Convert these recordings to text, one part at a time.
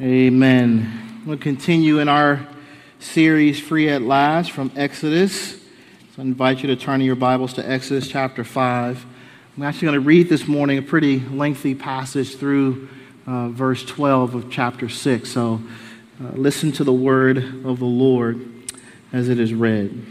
Amen. We'll continue in our series, Free at Last, from Exodus. So I invite you to turn your Bibles to Exodus chapter 5. I'm actually going to read this morning a pretty lengthy passage through uh, verse 12 of chapter 6. So uh, listen to the word of the Lord as it is read.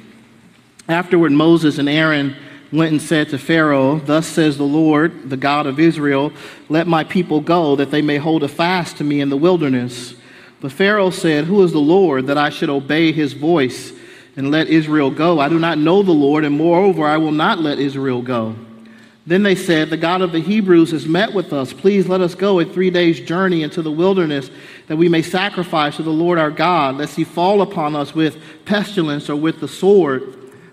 Afterward, Moses and Aaron went and said to Pharaoh, Thus says the Lord, the God of Israel, let my people go, that they may hold a fast to me in the wilderness. But Pharaoh said, Who is the Lord, that I should obey his voice and let Israel go? I do not know the Lord, and moreover, I will not let Israel go. Then they said, The God of the Hebrews has met with us. Please let us go a three days' journey into the wilderness, that we may sacrifice to the Lord our God, lest he fall upon us with pestilence or with the sword.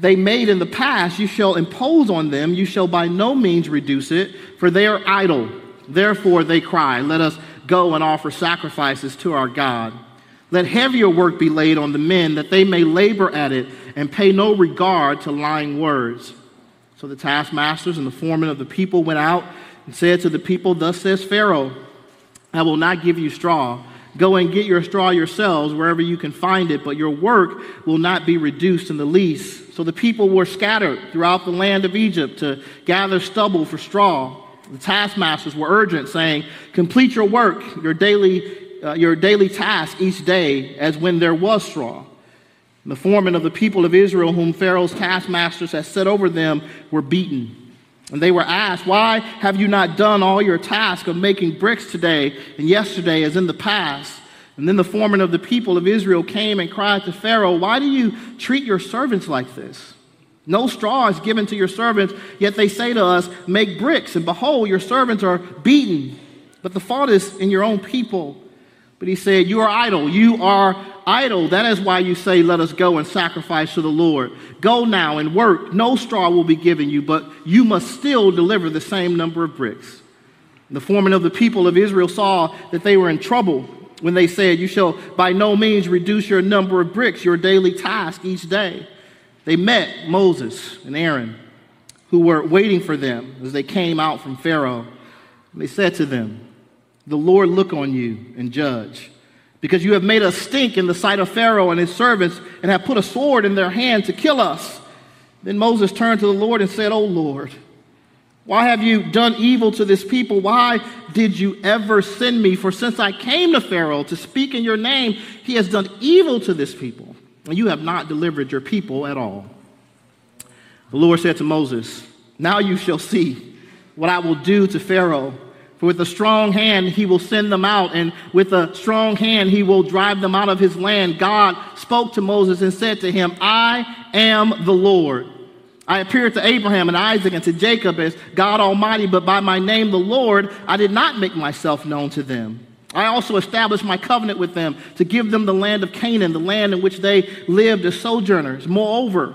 they made in the past, you shall impose on them. You shall by no means reduce it, for they are idle. Therefore they cry, Let us go and offer sacrifices to our God. Let heavier work be laid on the men, that they may labor at it and pay no regard to lying words. So the taskmasters and the foremen of the people went out and said to the people, Thus says Pharaoh, I will not give you straw Go and get your straw yourselves wherever you can find it, but your work will not be reduced in the least. So the people were scattered throughout the land of Egypt to gather stubble for straw. The taskmasters were urgent, saying, Complete your work, your daily, uh, your daily task each day, as when there was straw. And the foremen of the people of Israel, whom Pharaoh's taskmasters had set over them, were beaten. And they were asked, Why have you not done all your task of making bricks today and yesterday as in the past? And then the foreman of the people of Israel came and cried to Pharaoh, Why do you treat your servants like this? No straw is given to your servants, yet they say to us, Make bricks, and behold, your servants are beaten. But the fault is in your own people. But he said, You are idle. You are idle. That is why you say, Let us go and sacrifice to the Lord. Go now and work. No straw will be given you, but you must still deliver the same number of bricks. The foreman of the people of Israel saw that they were in trouble when they said, You shall by no means reduce your number of bricks, your daily task each day. They met Moses and Aaron, who were waiting for them as they came out from Pharaoh. They said to them, The Lord look on you and judge because you have made us stink in the sight of Pharaoh and his servants and have put a sword in their hand to kill us. Then Moses turned to the Lord and said, O Lord, why have you done evil to this people? Why did you ever send me? For since I came to Pharaoh to speak in your name, he has done evil to this people, and you have not delivered your people at all. The Lord said to Moses, Now you shall see what I will do to Pharaoh for with a strong hand he will send them out, and with a strong hand he will drive them out of his land. God spoke to Moses and said to him, I am the Lord. I appeared to Abraham and Isaac and to Jacob as God Almighty, but by my name, the Lord, I did not make myself known to them. I also established my covenant with them to give them the land of Canaan, the land in which they lived as sojourners. Moreover,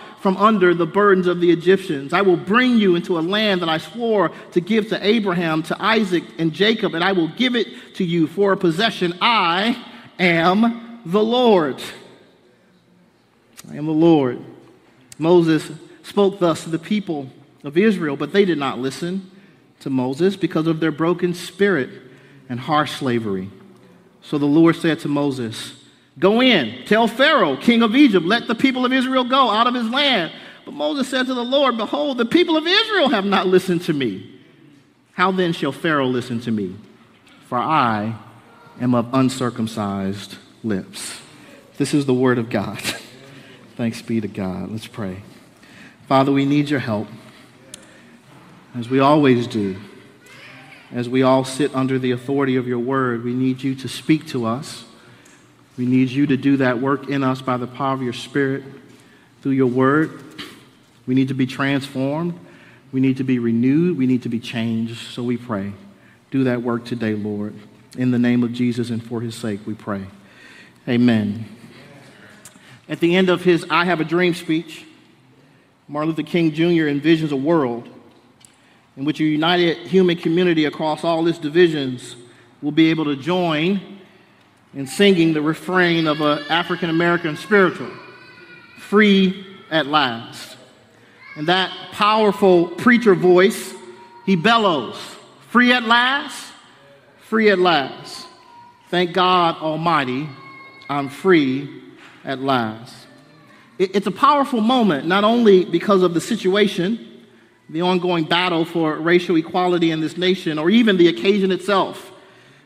from under the burdens of the Egyptians. I will bring you into a land that I swore to give to Abraham, to Isaac, and Jacob, and I will give it to you for a possession. I am the Lord. I am the Lord. Moses spoke thus to the people of Israel, but they did not listen to Moses because of their broken spirit and harsh slavery. So the Lord said to Moses, Go in, tell Pharaoh, king of Egypt, let the people of Israel go out of his land. But Moses said to the Lord, Behold, the people of Israel have not listened to me. How then shall Pharaoh listen to me? For I am of uncircumcised lips. This is the word of God. Thanks be to God. Let's pray. Father, we need your help, as we always do. As we all sit under the authority of your word, we need you to speak to us. We need you to do that work in us by the power of your Spirit through your word. We need to be transformed. We need to be renewed. We need to be changed. So we pray. Do that work today, Lord. In the name of Jesus and for his sake, we pray. Amen. At the end of his I Have a Dream speech, Martin Luther King Jr. envisions a world in which a united human community across all its divisions will be able to join in singing the refrain of an African American spiritual, Free at Last. And that powerful preacher voice, he bellows, Free at last, free at last. Thank God Almighty, I'm free at last. It's a powerful moment, not only because of the situation the ongoing battle for racial equality in this nation, or even the occasion itself.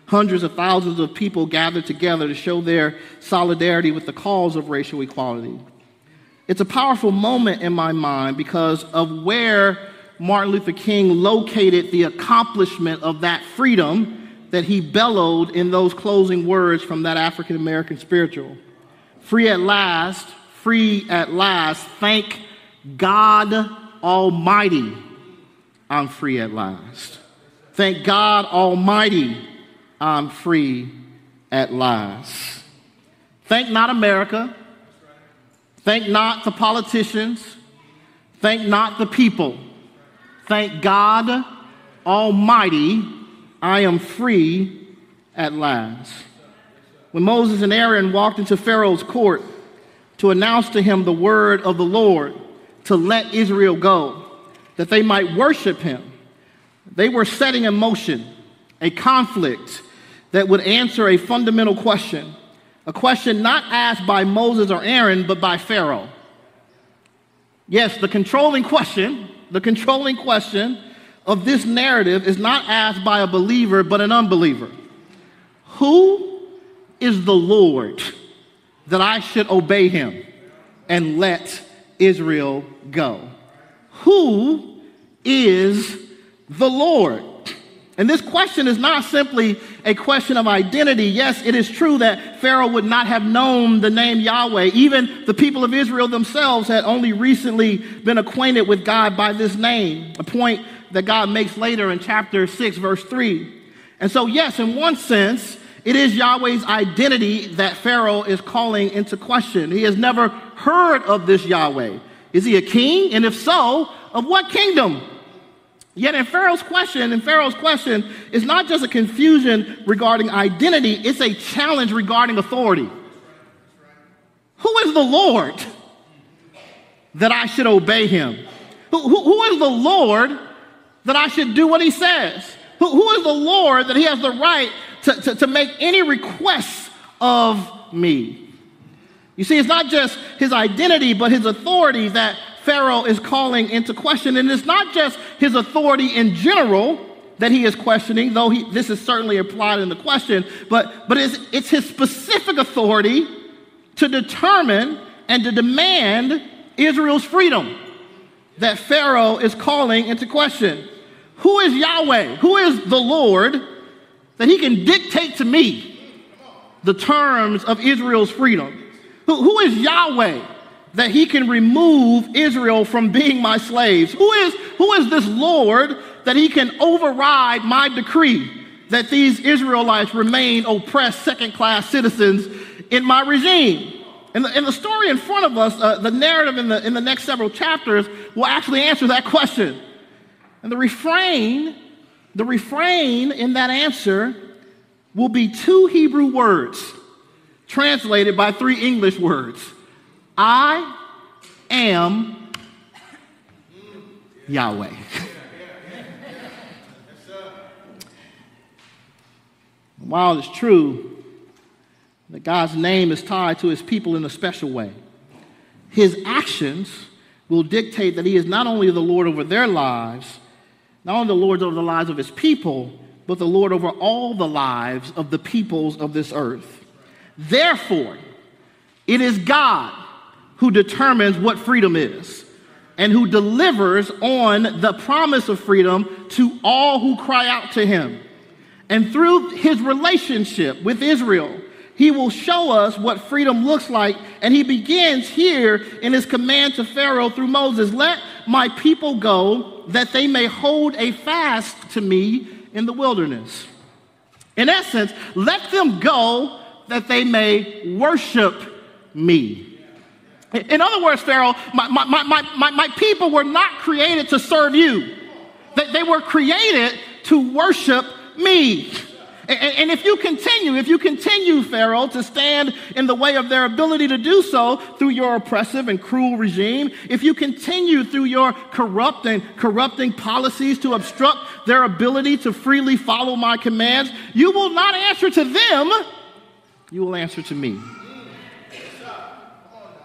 Hundreds of thousands of people gathered together to show their solidarity with the cause of racial equality. It's a powerful moment in my mind because of where Martin Luther King located the accomplishment of that freedom that he bellowed in those closing words from that African American spiritual. Free at last, free at last, thank God Almighty, I'm free at last. Thank God Almighty, I'm free at last. Thank not America. Thank not the politicians. Thank not the people. Thank God Almighty, I am free at last. When Moses and Aaron walked into Pharaoh's court to announce to him the word of the Lord, to let Israel go, that they might worship him. They were setting in motion a conflict that would answer a fundamental question, a question not asked by Moses or Aaron, but by Pharaoh. Yes, the controlling question, the controlling question of this narrative is not asked by a believer, but an unbeliever. Who is the Lord that I should obey him and let Israel go? Who is the Lord? And this question is not simply a question of identity. Yes, it is true that Pharaoh would not have known the name Yahweh. Even the people of Israel themselves had only recently been acquainted with God by this name, a point that God makes later in chapter 6, verse 3. And so, yes, in one sense, it is Yahweh's identity that Pharaoh is calling into question. He has never heard of this Yahweh. Is he a king? And if so, of what kingdom? Yet in Pharaoh's question, in Pharaoh's question, is not just a confusion regarding identity, it's a challenge regarding authority. Who is the Lord that I should obey him? Who, who, who is the Lord that I should do what he says? Who, who is the Lord that he has the right to, to, to make any requests of me. You see, it's not just his identity, but his authority that Pharaoh is calling into question. And it's not just his authority in general that he is questioning, though he, this is certainly applied in the question, but, but it's, it's his specific authority to determine and to demand Israel's freedom that Pharaoh is calling into question. Who is Yahweh? Who is the Lord that he can dictate to me the terms of Israel's freedom. Who, who is Yahweh that he can remove Israel from being my slaves? Who is, who is this Lord that he can override my decree that these Israelites remain oppressed second class citizens in my regime? And the, and the story in front of us, uh, the narrative in the, in the next several chapters, will actually answer that question. And the refrain the refrain in that answer will be two Hebrew words translated by three English words I am Yahweh. While it's true that God's name is tied to his people in a special way, his actions will dictate that he is not only the Lord over their lives not only the Lord over the lives of his people, but the Lord over all the lives of the peoples of this earth. Therefore, It is God who determines what freedom is and who delivers on the promise of freedom to all who cry out to him. And through his relationship with Israel, he will show us what freedom looks like. And he begins here in his command to Pharaoh through Moses Let my people go that they may hold a fast to me in the wilderness. In essence, let them go that they may worship me. In other words, Pharaoh, my, my, my, my, my people were not created to serve you. They, they were created to worship me. And, and if you continue, if you continue, Pharaoh, to stand in the way of their ability to do so through your oppressive and cruel regime, if you continue through your corrupt and corrupting policies to obstruct their ability to freely follow my commands, you will not answer to them, you will answer to me.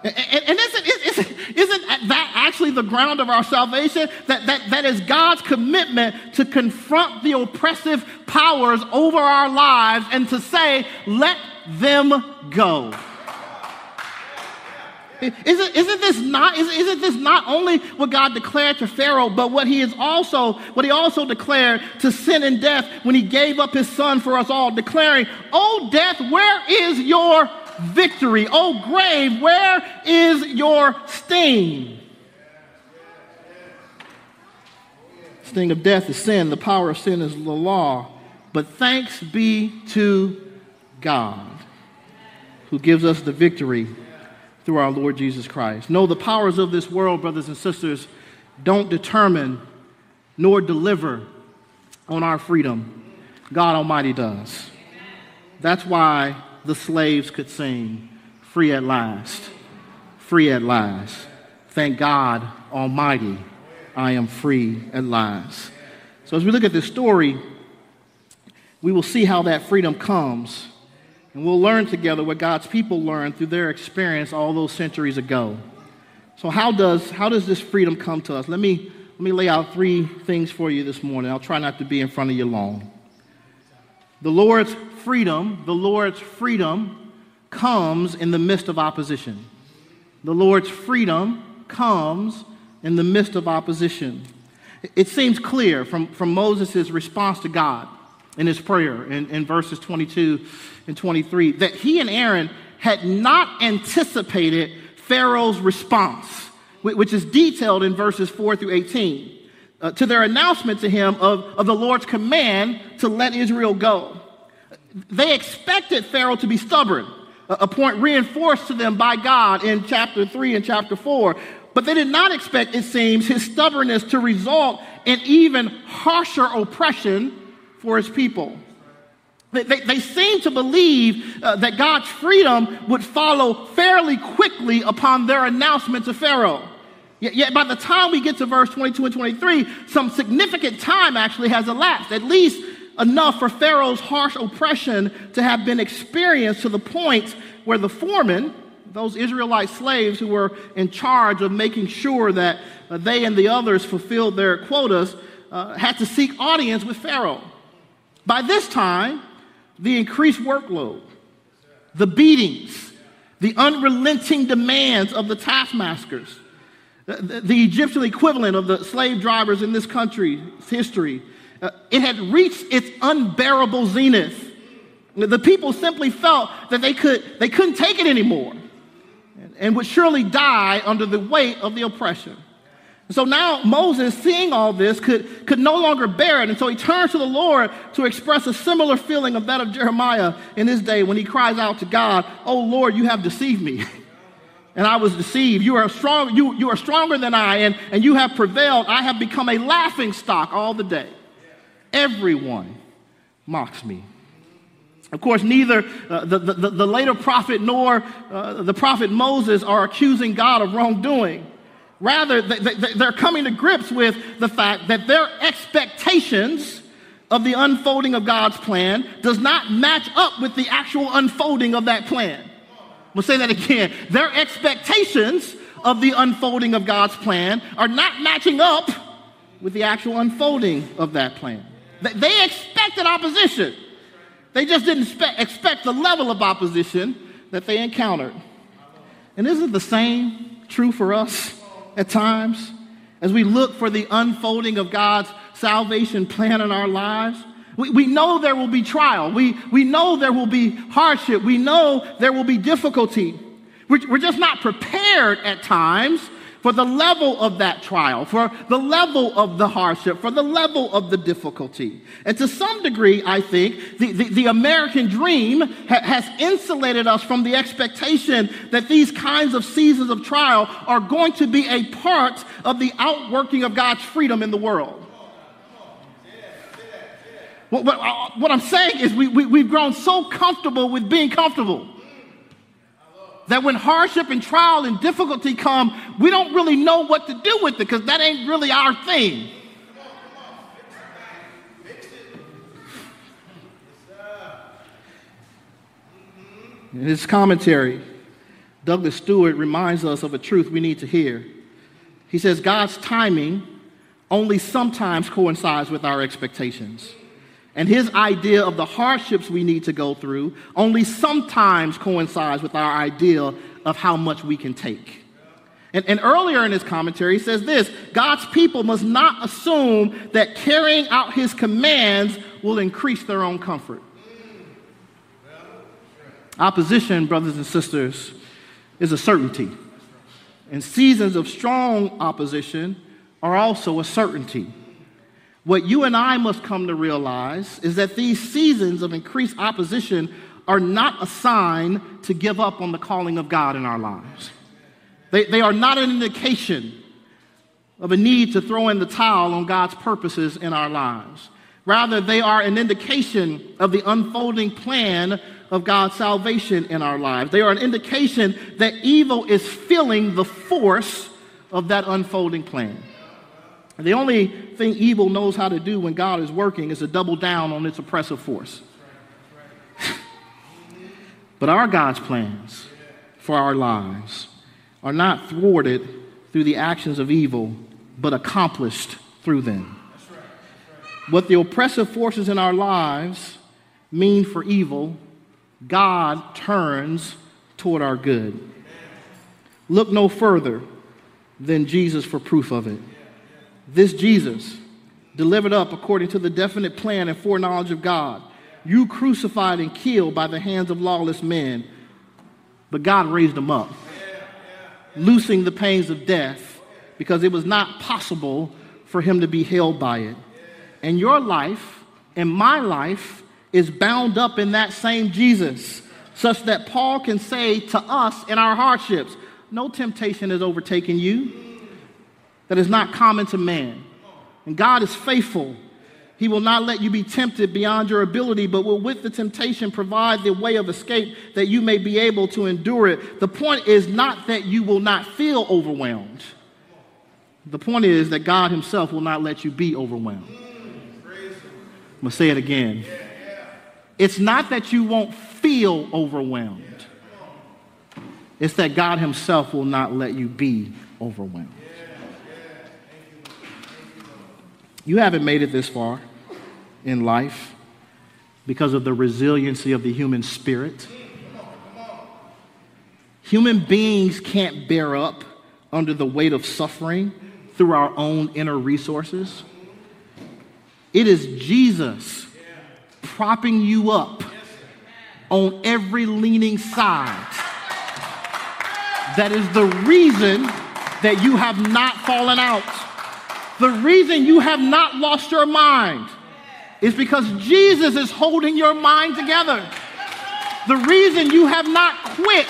And, and isn't, isn't, isn't, that actually the ground of our salvation? That, that, that is God's commitment to confront the oppressive powers over our lives and to say, let them go. Isn't, isn't this not isn't, isn't this not only what God declared to Pharaoh, but what he is also what he also declared to sin and death when he gave up his son for us all, declaring, "Oh death, where is your victory? Oh, grave, where is your sting? Sting of death is sin. The power of sin is the law. But thanks be to God who gives us the victory through our Lord Jesus Christ. No, the powers of this world, brothers and sisters, don't determine nor deliver on our freedom. God Almighty does. That's why the slaves could sing, Free at last, free at last. Thank God Almighty, I am free at last. So, as we look at this story, we will see how that freedom comes. And we'll learn together what God's people learned through their experience all those centuries ago. So, how does, how does this freedom come to us? Let me, let me lay out three things for you this morning. I'll try not to be in front of you long. The Lord's freedom, the Lord's freedom comes in the midst of opposition. The Lord's freedom comes in the midst of opposition. It seems clear from, from Moses' response to God in his prayer in, in verses 22 and 23 that he and Aaron had not anticipated Pharaoh's response, which is detailed in verses 4 through 18, uh, to their announcement to him of, of the Lord's command to let Israel go. They expected Pharaoh to be stubborn, a point reinforced to them by God in chapter 3 and chapter 4. But they did not expect, it seems, his stubbornness to result in even harsher oppression for his people. They, they, they seem to believe uh, that God's freedom would follow fairly quickly upon their announcement to Pharaoh. Yet, yet, by the time we get to verse 22 and 23, some significant time actually has elapsed, at least enough for Pharaoh's harsh oppression to have been experienced to the point where the foreman, those Israelite slaves who were in charge of making sure that uh, they and the others fulfilled their quotas, uh, had to seek audience with Pharaoh. By this time, the increased workload, the beatings, the unrelenting demands of the taskmasters, the, the Egyptian equivalent of the slave drivers in this country's history, Uh, it had reached its unbearable zenith. The people simply felt that they, could, they couldn't take it anymore and, and would surely die under the weight of the oppression. So now Moses, seeing all this, could, could no longer bear it. And so he turns to the Lord to express a similar feeling of that of Jeremiah in his day when he cries out to God, Oh Lord, you have deceived me. and I was deceived. You are, strong, you, you are stronger than I, and, and you have prevailed. I have become a laughing stock all the day. Everyone mocks me. Of course, neither uh, the, the, the, later prophet nor uh, the prophet Moses are accusing God of wrongdoing. Rather, they, they, they're coming to grips with the fact that their expectations of the unfolding of God's plan does not match up with the actual unfolding of that plan. We'll say that again. Their expectations of the unfolding of God's plan are not matching up with the actual unfolding of that plan. They expected opposition. They just didn't expect the level of opposition that they encountered. And isn't the same true for us at times? As we look for the unfolding of God's salvation plan in our lives, we, we know there will be trial. We, we know there will be hardship. We know there will be difficulty. We're, we're just not prepared at times for the level of that trial, for the level of the hardship, for the level of the difficulty. And to some degree, I think, the, the, the American dream ha- has insulated us from the expectation that these kinds of seasons of trial are going to be a part of the outworking of God's freedom in the world. What, what, uh, what I'm saying is we, we, we've grown so comfortable with being comfortable that when hardship and trial and difficulty come, we don't really know what to do with it because that ain't really our thing. In his commentary, Douglas Stuart reminds us of a truth we need to hear. He says, God's timing only sometimes coincides with our expectations. And his idea of the hardships we need to go through only sometimes coincides with our idea of how much we can take. And, and, earlier in his commentary, he says this God's people must not assume that carrying out his commands will increase their own comfort. Opposition, brothers and sisters, is a certainty. And seasons of strong opposition are also a certainty. What you and I must come to realize is that these seasons of increased opposition are not a sign to give up on the calling of God in our lives. They, they are not an indication of a need to throw in the towel on God's purposes in our lives. Rather, they are an indication of the unfolding plan of God's salvation in our lives. They are an indication that evil is filling the force of that unfolding plan. The only thing evil knows how to do when God is working is to double down on its oppressive force. but our God's plans for our lives are not thwarted through the actions of evil, but accomplished through them. What the oppressive forces in our lives mean for evil, God turns toward our good. Look no further than Jesus for proof of it. This Jesus, delivered up according to the definite plan and foreknowledge of God, you crucified and killed by the hands of lawless men, but God raised him up, loosing the pains of death because it was not possible for him to be held by it. And your life and my life is bound up in that same Jesus, such that Paul can say to us in our hardships, No temptation has overtaken you that is not common to man. And God is faithful. He will not let you be tempted beyond your ability, but will with the temptation provide the way of escape that you may be able to endure it. The point is not that you will not feel overwhelmed. The point is that God Himself will not let you be overwhelmed. I'm going to say it again. It's not that you won't feel overwhelmed, it's that God Himself will not let you be overwhelmed. You haven't made it this far in life because of the resiliency of the human spirit. Human beings can't bear up under the weight of suffering through our own inner resources. It is Jesus propping you up on every leaning side. That is the reason that you have not fallen out. The reason you have not lost your mind is because Jesus is holding your mind together. The reason you have not quit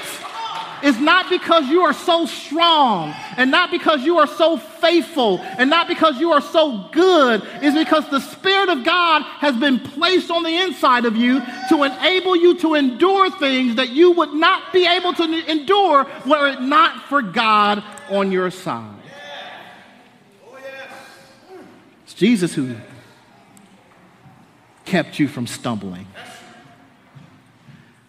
is not because you are so strong and not because you are so faithful and not because you are so good is because the spirit of God has been placed on the inside of you to enable you to endure things that you would not be able to endure were it not for God on your side. Jesus who kept you from stumbling.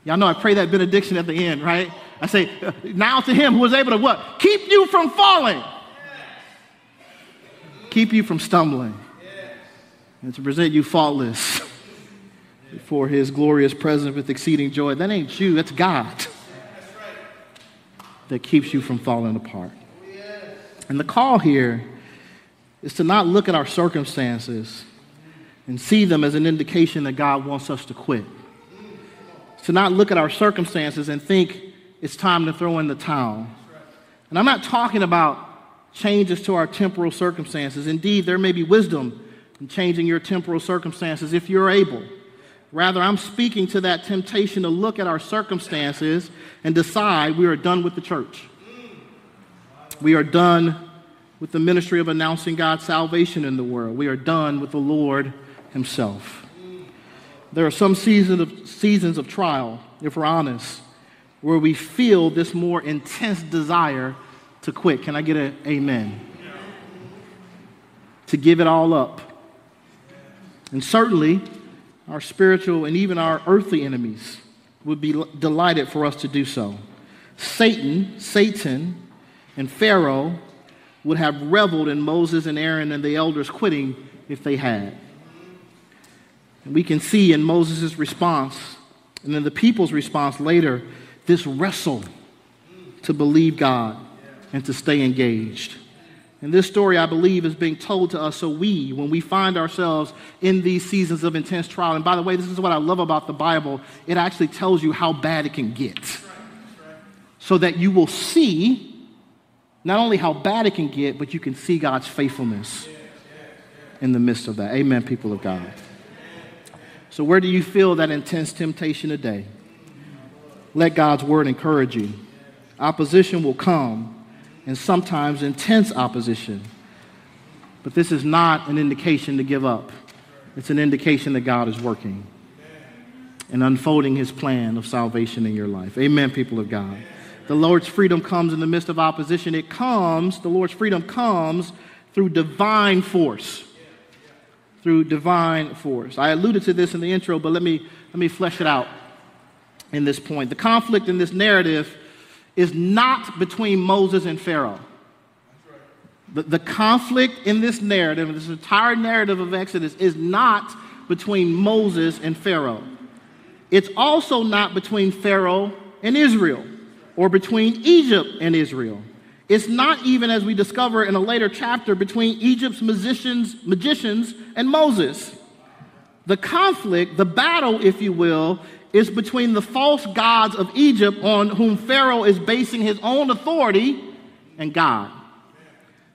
Y'all know I pray that benediction at the end, right? I say, now to him who was able to what? Keep you from falling. Keep you from stumbling. And to present you faultless before his glorious presence with exceeding joy. That ain't you, that's God. that keeps you from falling apart. And the call here is to not look at our circumstances and see them as an indication that God wants us to quit. To not look at our circumstances and think it's time to throw in the towel. And I'm not talking about changes to our temporal circumstances. Indeed, there may be wisdom in changing your temporal circumstances if you're able. Rather, I'm speaking to that temptation to look at our circumstances and decide we are done with the church. We are done with the ministry of announcing God's salvation in the world. We are done with the Lord Himself. There are some seasons of, seasons of trial, if we're honest, where we feel this more intense desire to quit. Can I get an amen? To give it all up. And certainly, our spiritual and even our earthly enemies would be delighted for us to do so. Satan, Satan, and Pharaoh would have reveled in Moses and Aaron and the elders quitting if they had. And we can see in Moses' response and then the people's response later this wrestle to believe God and to stay engaged. And this story, I believe, is being told to us so we, when we find ourselves in these seasons of intense trial, and by the way, this is what I love about the Bible, it actually tells you how bad it can get. So that you will see not only how bad it can get, but you can see God's faithfulness in the midst of that. Amen, people of God. So, where do you feel that intense temptation today? Let God's word encourage you. Opposition will come and sometimes intense opposition. But this is not an indication to give up. It's an indication that God is working and unfolding his plan of salvation in your life. Amen, people of God. The Lord's freedom comes in the midst of opposition. It comes, the Lord's freedom comes through divine force. Through divine force. I alluded to this in the intro, but let me, let me flesh it out in this point. The conflict in this narrative is not between Moses and Pharaoh. The, the conflict in this narrative, this entire narrative of Exodus, is not between Moses and Pharaoh. It's also not between Pharaoh and Israel or between Egypt and Israel. It's not even, as we discover in a later chapter, between Egypt's magicians, magicians and Moses. The conflict, the battle, if you will, is between the false gods of Egypt on whom Pharaoh is basing his own authority and God.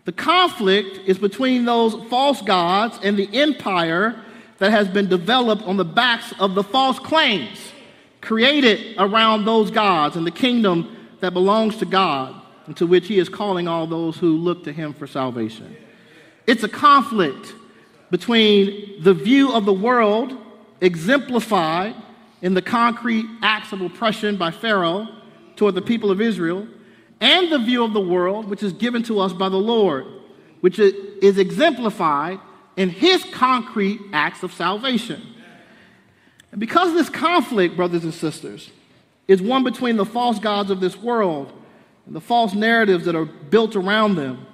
The conflict is between those false gods and the empire that has been developed on the backs of the false claims created around those gods and the kingdom that belongs to God and to which he is calling all those who look to him for salvation. It's a conflict between the view of the world exemplified in the concrete acts of oppression by Pharaoh toward the people of Israel, and the view of the world which is given to us by the Lord, which is exemplified in his concrete acts of salvation. And because of this conflict, brothers and sisters, is one between the false gods of this world and the false narratives that are built around them,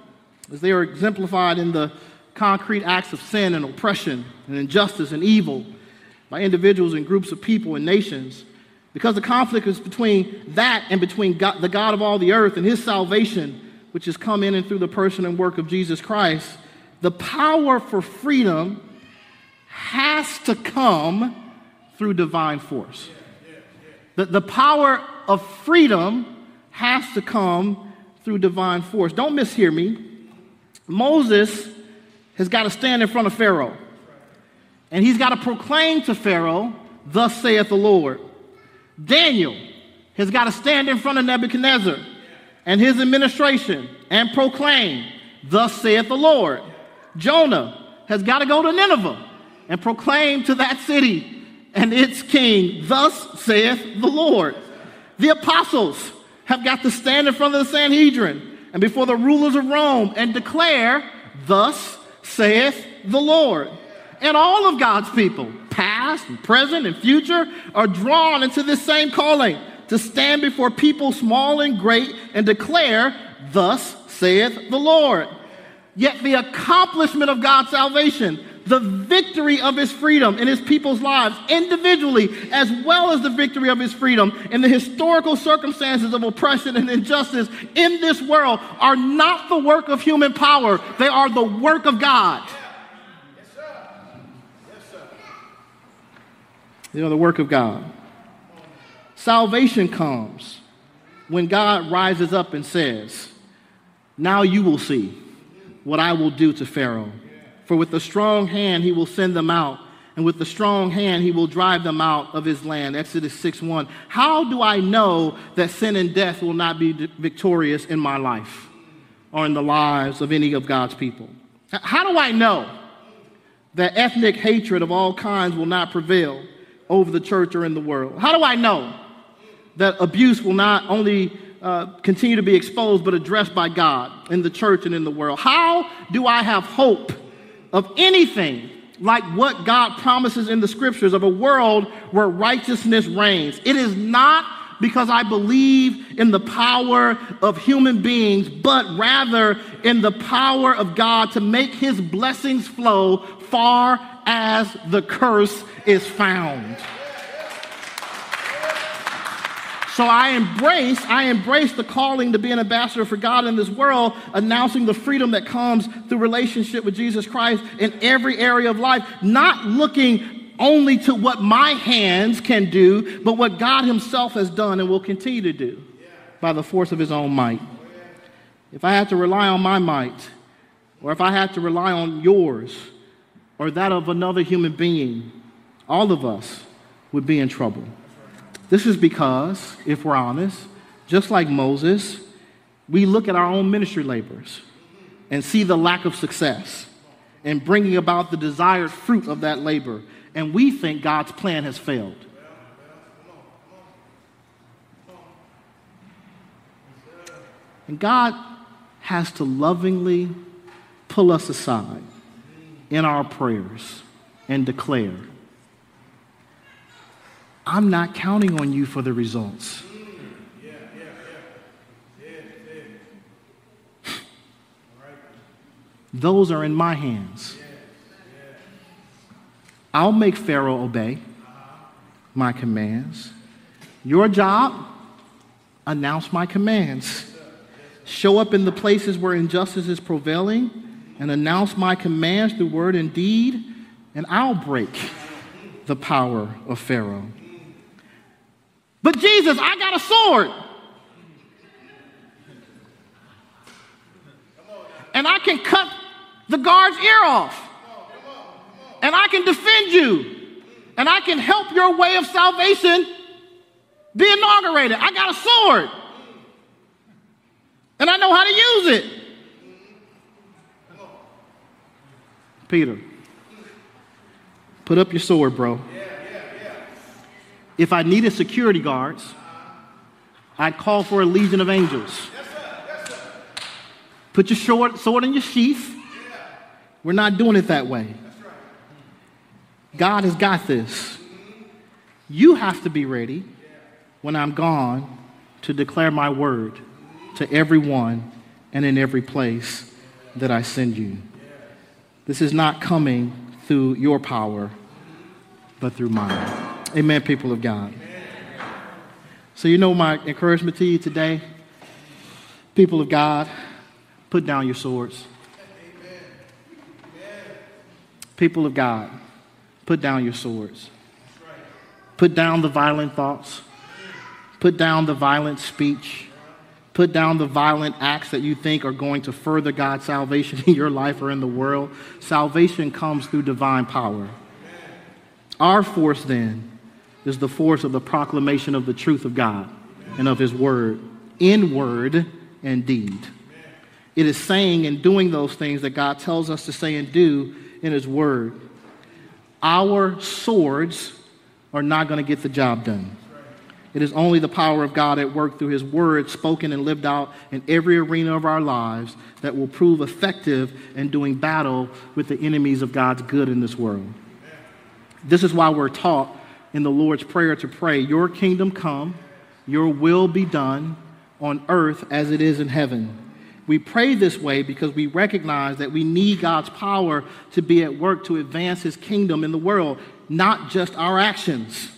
as they are exemplified in the concrete acts of sin and oppression and injustice and evil by individuals and groups of people and nations. Because the conflict is between that and between God, the God of all the earth and his salvation, which has come in and through the person and work of Jesus Christ, the power for freedom has to come through divine force. The, the power of freedom has to come through divine force. Don't mishear me. Moses has got to stand in front of Pharaoh. And he's got to proclaim to Pharaoh, Thus saith the Lord. Daniel has got to stand in front of Nebuchadnezzar and his administration and proclaim, Thus saith the Lord. Jonah has got to go to Nineveh and proclaim to that city and its king, Thus saith the Lord. The apostles have got to stand in front of the Sanhedrin and before the rulers of Rome and declare, Thus saith the Lord. And all of God's people, past and present and future, are drawn into this same calling to stand before people small and great and declare, Thus saith the Lord. Yet the accomplishment of God's salvation, the victory of his freedom in his people's lives, individually, as well as the victory of his freedom in the historical circumstances of oppression and injustice in this world, are not the work of human power. They are the work of God. They are the work of God. Salvation comes when God rises up and says, Now you will see what I will do to Pharaoh. For with a strong hand he will send them out, and with the strong hand he will drive them out of his land. Exodus 6 1. How do I know that sin and death will not be victorious in my life or in the lives of any of God's people? How do I know that ethnic hatred of all kinds will not prevail over the church or in the world? How do I know that abuse will not only uh, continue to be exposed but addressed by God in the church and in the world? How do I have hope of anything like what God promises in the scriptures of a world where righteousness reigns? It is not because I believe in the power of human beings, but rather in the power of God to make his blessings flow far as the curse is found. So I embrace, I embrace the calling to be an ambassador for God in this world, announcing the freedom that comes through relationship with Jesus Christ in every area of life, not looking only to what my hands can do, but what God Himself has done and will continue to do by the force of His own might. If I had to rely on my might, or if I had to rely on yours, or that of another human being, all of us would be in trouble. This is because, if we're honest, just like Moses, we look at our own ministry labors and see the lack of success in bringing about the desired fruit of that labor, and we think God's plan has failed. And God has to lovingly pull us aside in our prayers and declare I'm not counting on you for the results. Those are in my hands. I'll make Pharaoh obey my commands. Your job, announce my commands. Show up in the places where injustice is prevailing and announce my commands through word and deed, and I'll break the power of Pharaoh. But Jesus, I got a sword. And I can cut the guard's ear off. And I can defend you. And I can help your way of salvation be inaugurated. I got a sword. And I know how to use it. Peter, put up your sword, bro. If I needed security guards, I'd call for a legion of angels. Put your sword, sword in your sheath. We're not doing it that way. God has got this. You have to be ready when I'm gone to declare my word to everyone and in every place that I send you. This is not coming through your power, but through mine. Amen, people of God. So, you know my encouragement to you today? People of God, put down your swords. People of God, put down your swords. Put down the violent thoughts. Put down the violent speech. Put down the violent acts that you think are going to further God's salvation in your life or in the world. Salvation comes through divine power. Our force, then, is the force of the proclamation of the truth of God and of His Word, in word and deed. It is saying and doing those things that God tells us to say and do in His Word. Our swords are not going to get the job done. It is only the power of God at work through His Word, spoken and lived out in every arena of our lives, that will prove effective in doing battle with the enemies of God's good in this world. This is why we're taught in the Lord's Prayer to pray, Your kingdom come, your will be done on earth as it is in heaven. We pray this way because we recognize that we need God's power to be at work to advance his kingdom in the world, not just our actions.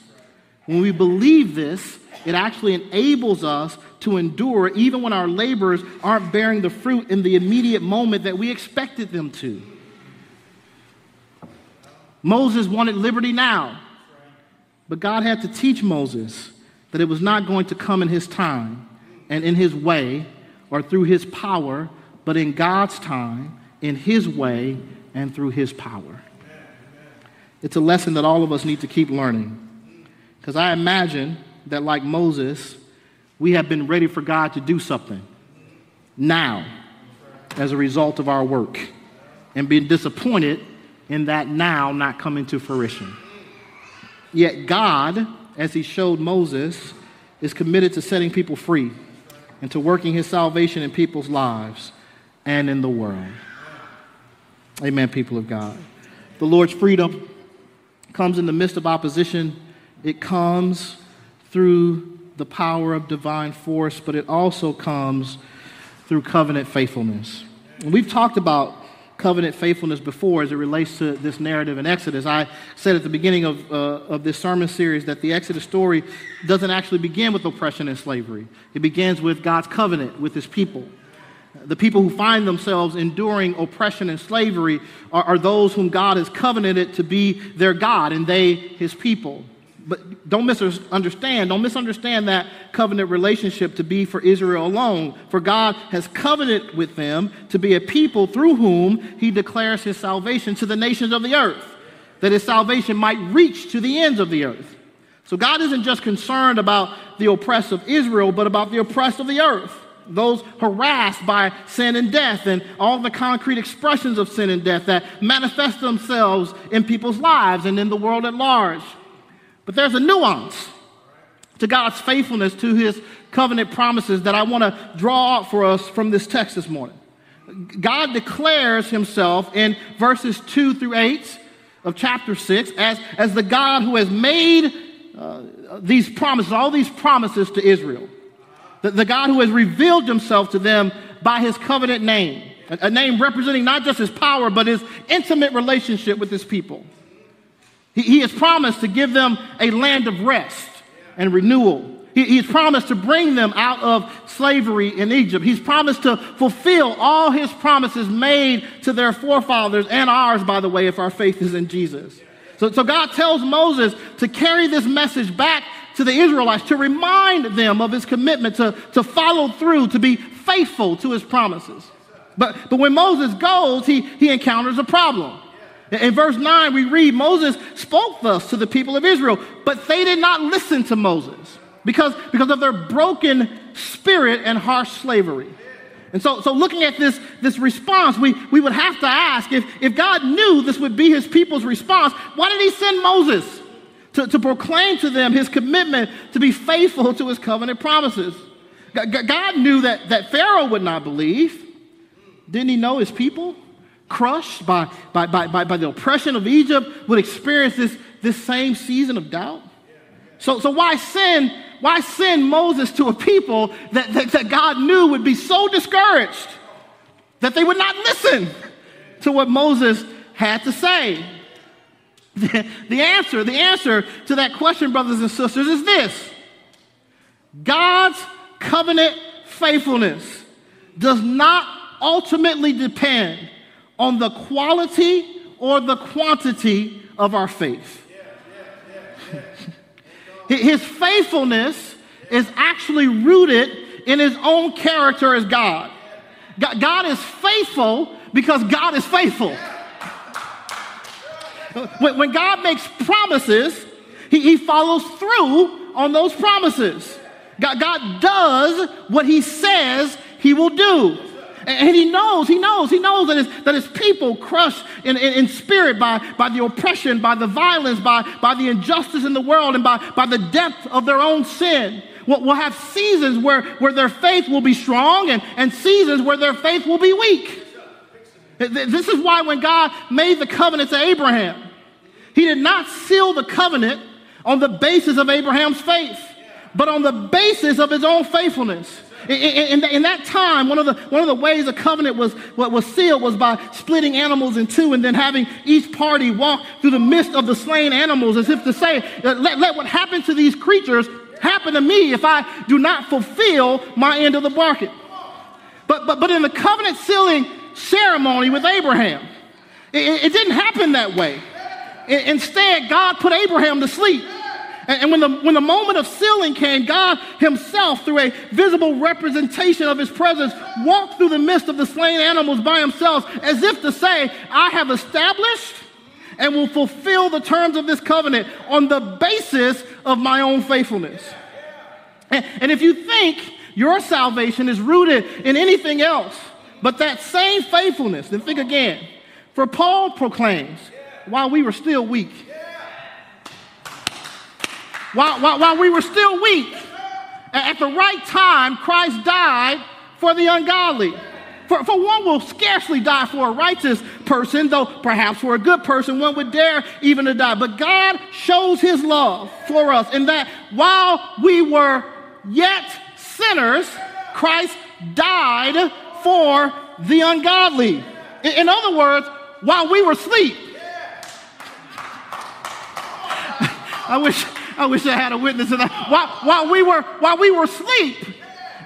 When we believe this, it actually enables us to endure even when our labors aren't bearing the fruit in the immediate moment that we expected them to. Moses wanted liberty now, but God had to teach Moses that it was not going to come in his time and in his way or through his power, but in God's time, in his way, and through his power. It's a lesson that all of us need to keep learning. Because I imagine that, like Moses, we have been ready for God to do something now as a result of our work and been disappointed in that now not coming to fruition. Yet God, as he showed Moses, is committed to setting people free and to working his salvation in people's lives and in the world. Amen, people of God. The Lord's freedom comes in the midst of opposition, it comes through the power of divine force, but it also comes through covenant faithfulness. And we've talked about covenant faithfulness before as it relates to this narrative in Exodus. I said at the beginning of, uh, of this sermon series that the Exodus story doesn't actually begin with oppression and slavery, it begins with God's covenant with his people. The people who find themselves enduring oppression and slavery are, are those whom God has covenanted to be their God and they his people but don't misunderstand, don't misunderstand that covenant relationship to be for Israel alone. For God has covenanted with them to be a people through whom he declares his salvation to the nations of the earth, that his salvation might reach to the ends of the earth. So God isn't just concerned about the oppressed of Israel, but about the oppressed of the earth, those harassed by sin and death, and all the concrete expressions of sin and death that manifest themselves in people's lives and in the world at large. But there's a nuance to God's faithfulness to his covenant promises that I want to draw out for us from this text this morning. God declares himself in verses 2 through 8 of chapter 6 as, as the God who has made uh, these promises, all these promises to Israel. The, the God who has revealed himself to them by his covenant name, a, a name representing not just his power, but his intimate relationship with his people. He, he has promised to give them a land of rest and renewal. He, he's promised to bring them out of slavery in Egypt. He's promised to fulfill all his promises made to their forefathers and ours, by the way, if our faith is in Jesus. So, so God tells Moses to carry this message back to the Israelites to remind them of his commitment to, to follow through, to be faithful to his promises. But, but when Moses goes, he, he encounters a problem. In verse 9, we read Moses spoke thus to the people of Israel, but they did not listen to Moses because, because of their broken spirit and harsh slavery. And so, so looking at this, this response, we, we would have to ask if, if God knew this would be his people's response, why did he send Moses to, to proclaim to them his commitment to be faithful to his covenant promises? God knew that, that Pharaoh would not believe. Didn't he know his people? Crushed by, by, by, by, by the oppression of Egypt would experience this, this same season of doubt? So, so why send why send Moses to a people that, that, that God knew would be so discouraged that they would not listen to what Moses had to say? The, the answer, the answer to that question, brothers and sisters, is this God's covenant faithfulness does not ultimately depend on the quality or the quantity of our faith. his faithfulness is actually rooted in his own character as God. God is faithful because God is faithful. When God makes promises, he follows through on those promises. God does what he says he will do. And he knows, he knows, he knows that his, that his people crushed in, in, in, spirit by, by the oppression, by the violence, by, by the injustice in the world, and by, by the depth of their own sin. We'll, we'll have seasons where, where their faith will be strong and, and seasons where their faith will be weak. This is why when God made the covenant to Abraham, he did not seal the covenant on the basis of Abraham's faith, but on the basis of his own faithfulness. In, in, in, that time, one of, the, one of the ways a covenant was, what was sealed was by splitting animals in two and then having each party walk through the midst of the slain animals as if to say, uh, let, let what happened to these creatures happen to me if I do not fulfill my end of the bargain. But, but, but in the covenant sealing ceremony with Abraham, it, it didn't happen that way. Instead, God put Abraham to sleep. And when the, when the moment of sealing came, God Himself, through a visible representation of His presence, walked through the midst of the slain animals by Himself, as if to say, I have established and will fulfill the terms of this covenant on the basis of my own faithfulness. And, and if you think your salvation is rooted in anything else but that same faithfulness, then think again. For Paul proclaims, while we were still weak, while, while, while we were still weak, at the right time, Christ died for the ungodly. For, for one will scarcely die for a righteous person, though perhaps for a good person one would dare even to die. But God shows his love for us in that while we were yet sinners, Christ died for the ungodly. In, in other words, while we were asleep. I wish I wish I had a witness of that. While, while, we, were, while we were asleep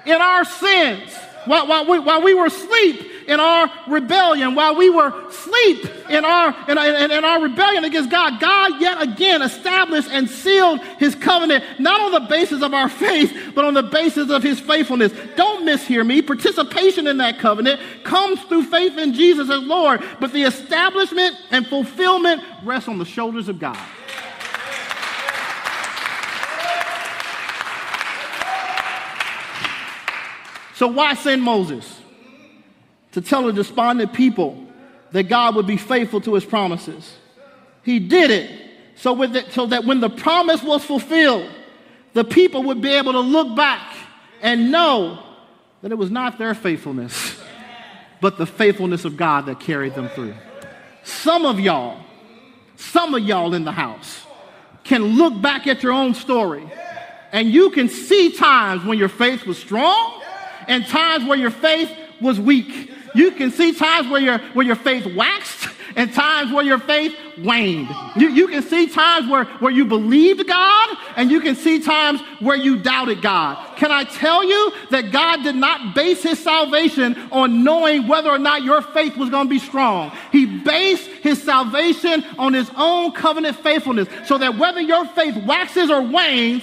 in our sins, while, while, we, while we were asleep in our rebellion, while we were asleep in our, in, in, in, our rebellion against God, God yet again established and sealed his covenant, not on the basis of our faith, but on the basis of his faithfulness. Don't mishear me. Participation in that covenant comes through faith in Jesus as Lord, but the establishment and fulfillment rests on the shoulders of God. So why send Moses? To tell a despondent people that God would be faithful to his promises. He did it so, it so that when the promise was fulfilled, the people would be able to look back and know that it was not their faithfulness, but the faithfulness of God that carried them through. Some of y'all, some of y'all in the house can look back at your own story and you can see times when your faith was strong and times where your faith was weak. You can see times where your, where your faith waxed and times where your faith waned. You, you can see times where, where you believed God and you can see times where you doubted God. Can I tell you that God did not base his salvation on knowing whether or not your faith was going to be strong? He based his salvation on his own covenant faithfulness so that whether your faith waxes or wanes,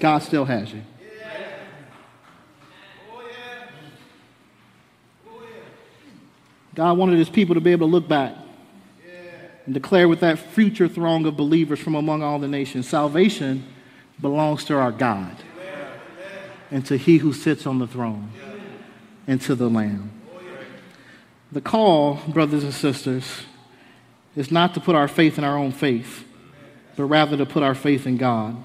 God still has you. God wanted his people to be able to look back and declare with that future throng of believers from among all the nations salvation belongs to our God and to he who sits on the throne and to the Lamb. The call, brothers and sisters, is not to put our faith in our own faith, but rather to put our faith in God.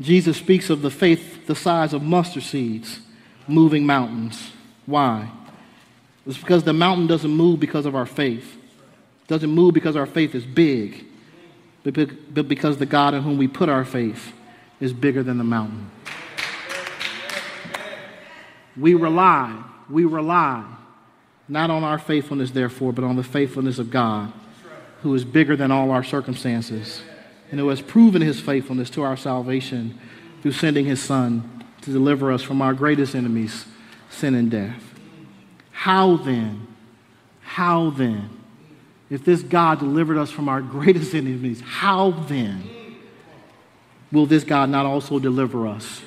Jesus speaks of the faith the size of mustard seeds moving mountains. Why? It's because the mountain doesn't move because of our faith. It doesn't move because our faith is big, but because the God in whom we put our faith is bigger than the mountain. We rely, we rely not on our faithfulness, therefore, but on the faithfulness of God, who is bigger than all our circumstances and who has proven his faithfulness to our salvation through sending his Son to deliver us from our greatest enemies, sin and death. How then, how then, if this God delivered us from our greatest enemies, how then will this God not also deliver us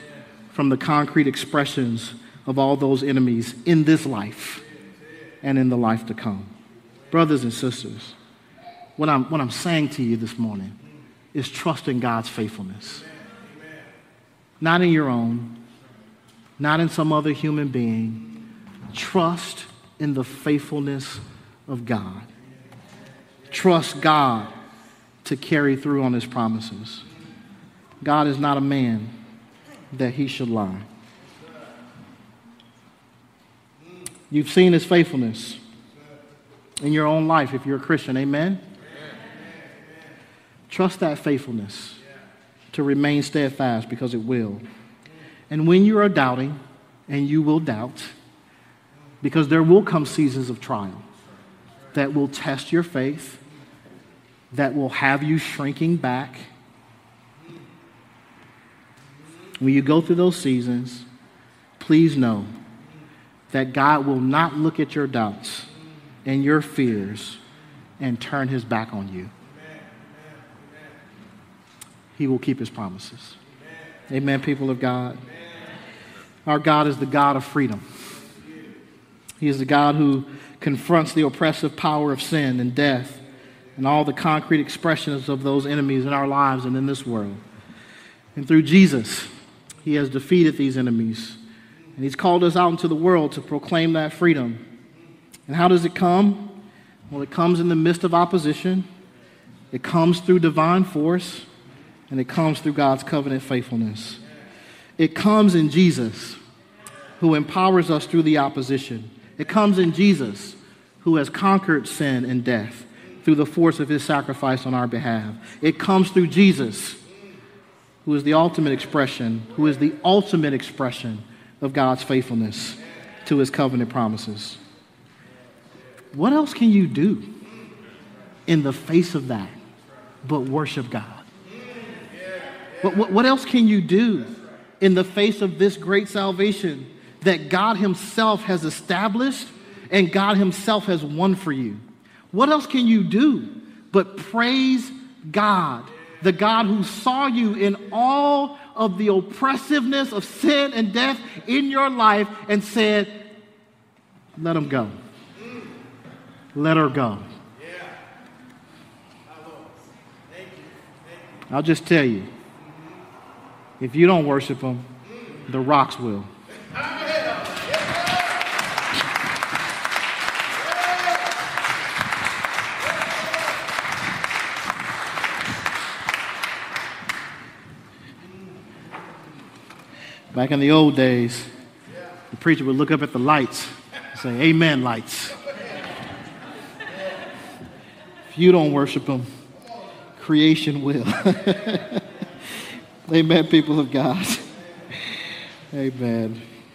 from the concrete expressions of all those enemies in this life and in the life to come? Brothers and sisters, what I'm, what I'm saying to you this morning is trust in God's faithfulness. Not in your own, not in some other human being. Trust in the faithfulness of God. Trust God to carry through on his promises. God is not a man that he should lie. You've seen his faithfulness in your own life if you're a Christian. Amen? Trust that faithfulness to remain steadfast because it will. And when you are doubting, and you will doubt, because there will come seasons of trial that will test your faith, that will have you shrinking back. When you go through those seasons, please know that God will not look at your doubts and your fears and turn his back on you. He will keep his promises. Amen, people of God. Our God is the God of freedom. He is the God who confronts the oppressive power of sin and death and all the concrete expressions of those enemies in our lives and in this world. And through Jesus, He has defeated these enemies. And He's called us out into the world to proclaim that freedom. And how does it come? Well, it comes in the midst of opposition, it comes through divine force, and it comes through God's covenant faithfulness. It comes in Jesus, who empowers us through the opposition. It comes in Jesus, who has conquered sin and death through the force of his sacrifice on our behalf. It comes through Jesus, who is the ultimate expression, who is the ultimate expression of God's faithfulness to his covenant promises. What else can you do in the face of that but worship God? What, what, what else can you do in the face of this great salvation that God Himself has established and God Himself has won for you. What else can you do but praise God, the God who saw you in all of the oppressiveness of sin and death in your life and said, Let him go. Let her go. I'll just tell you if you don't worship him, the rocks will. Back in the old days, the preacher would look up at the lights and say, Amen, lights. If you don't worship him, creation will. Amen, people of God. Amen.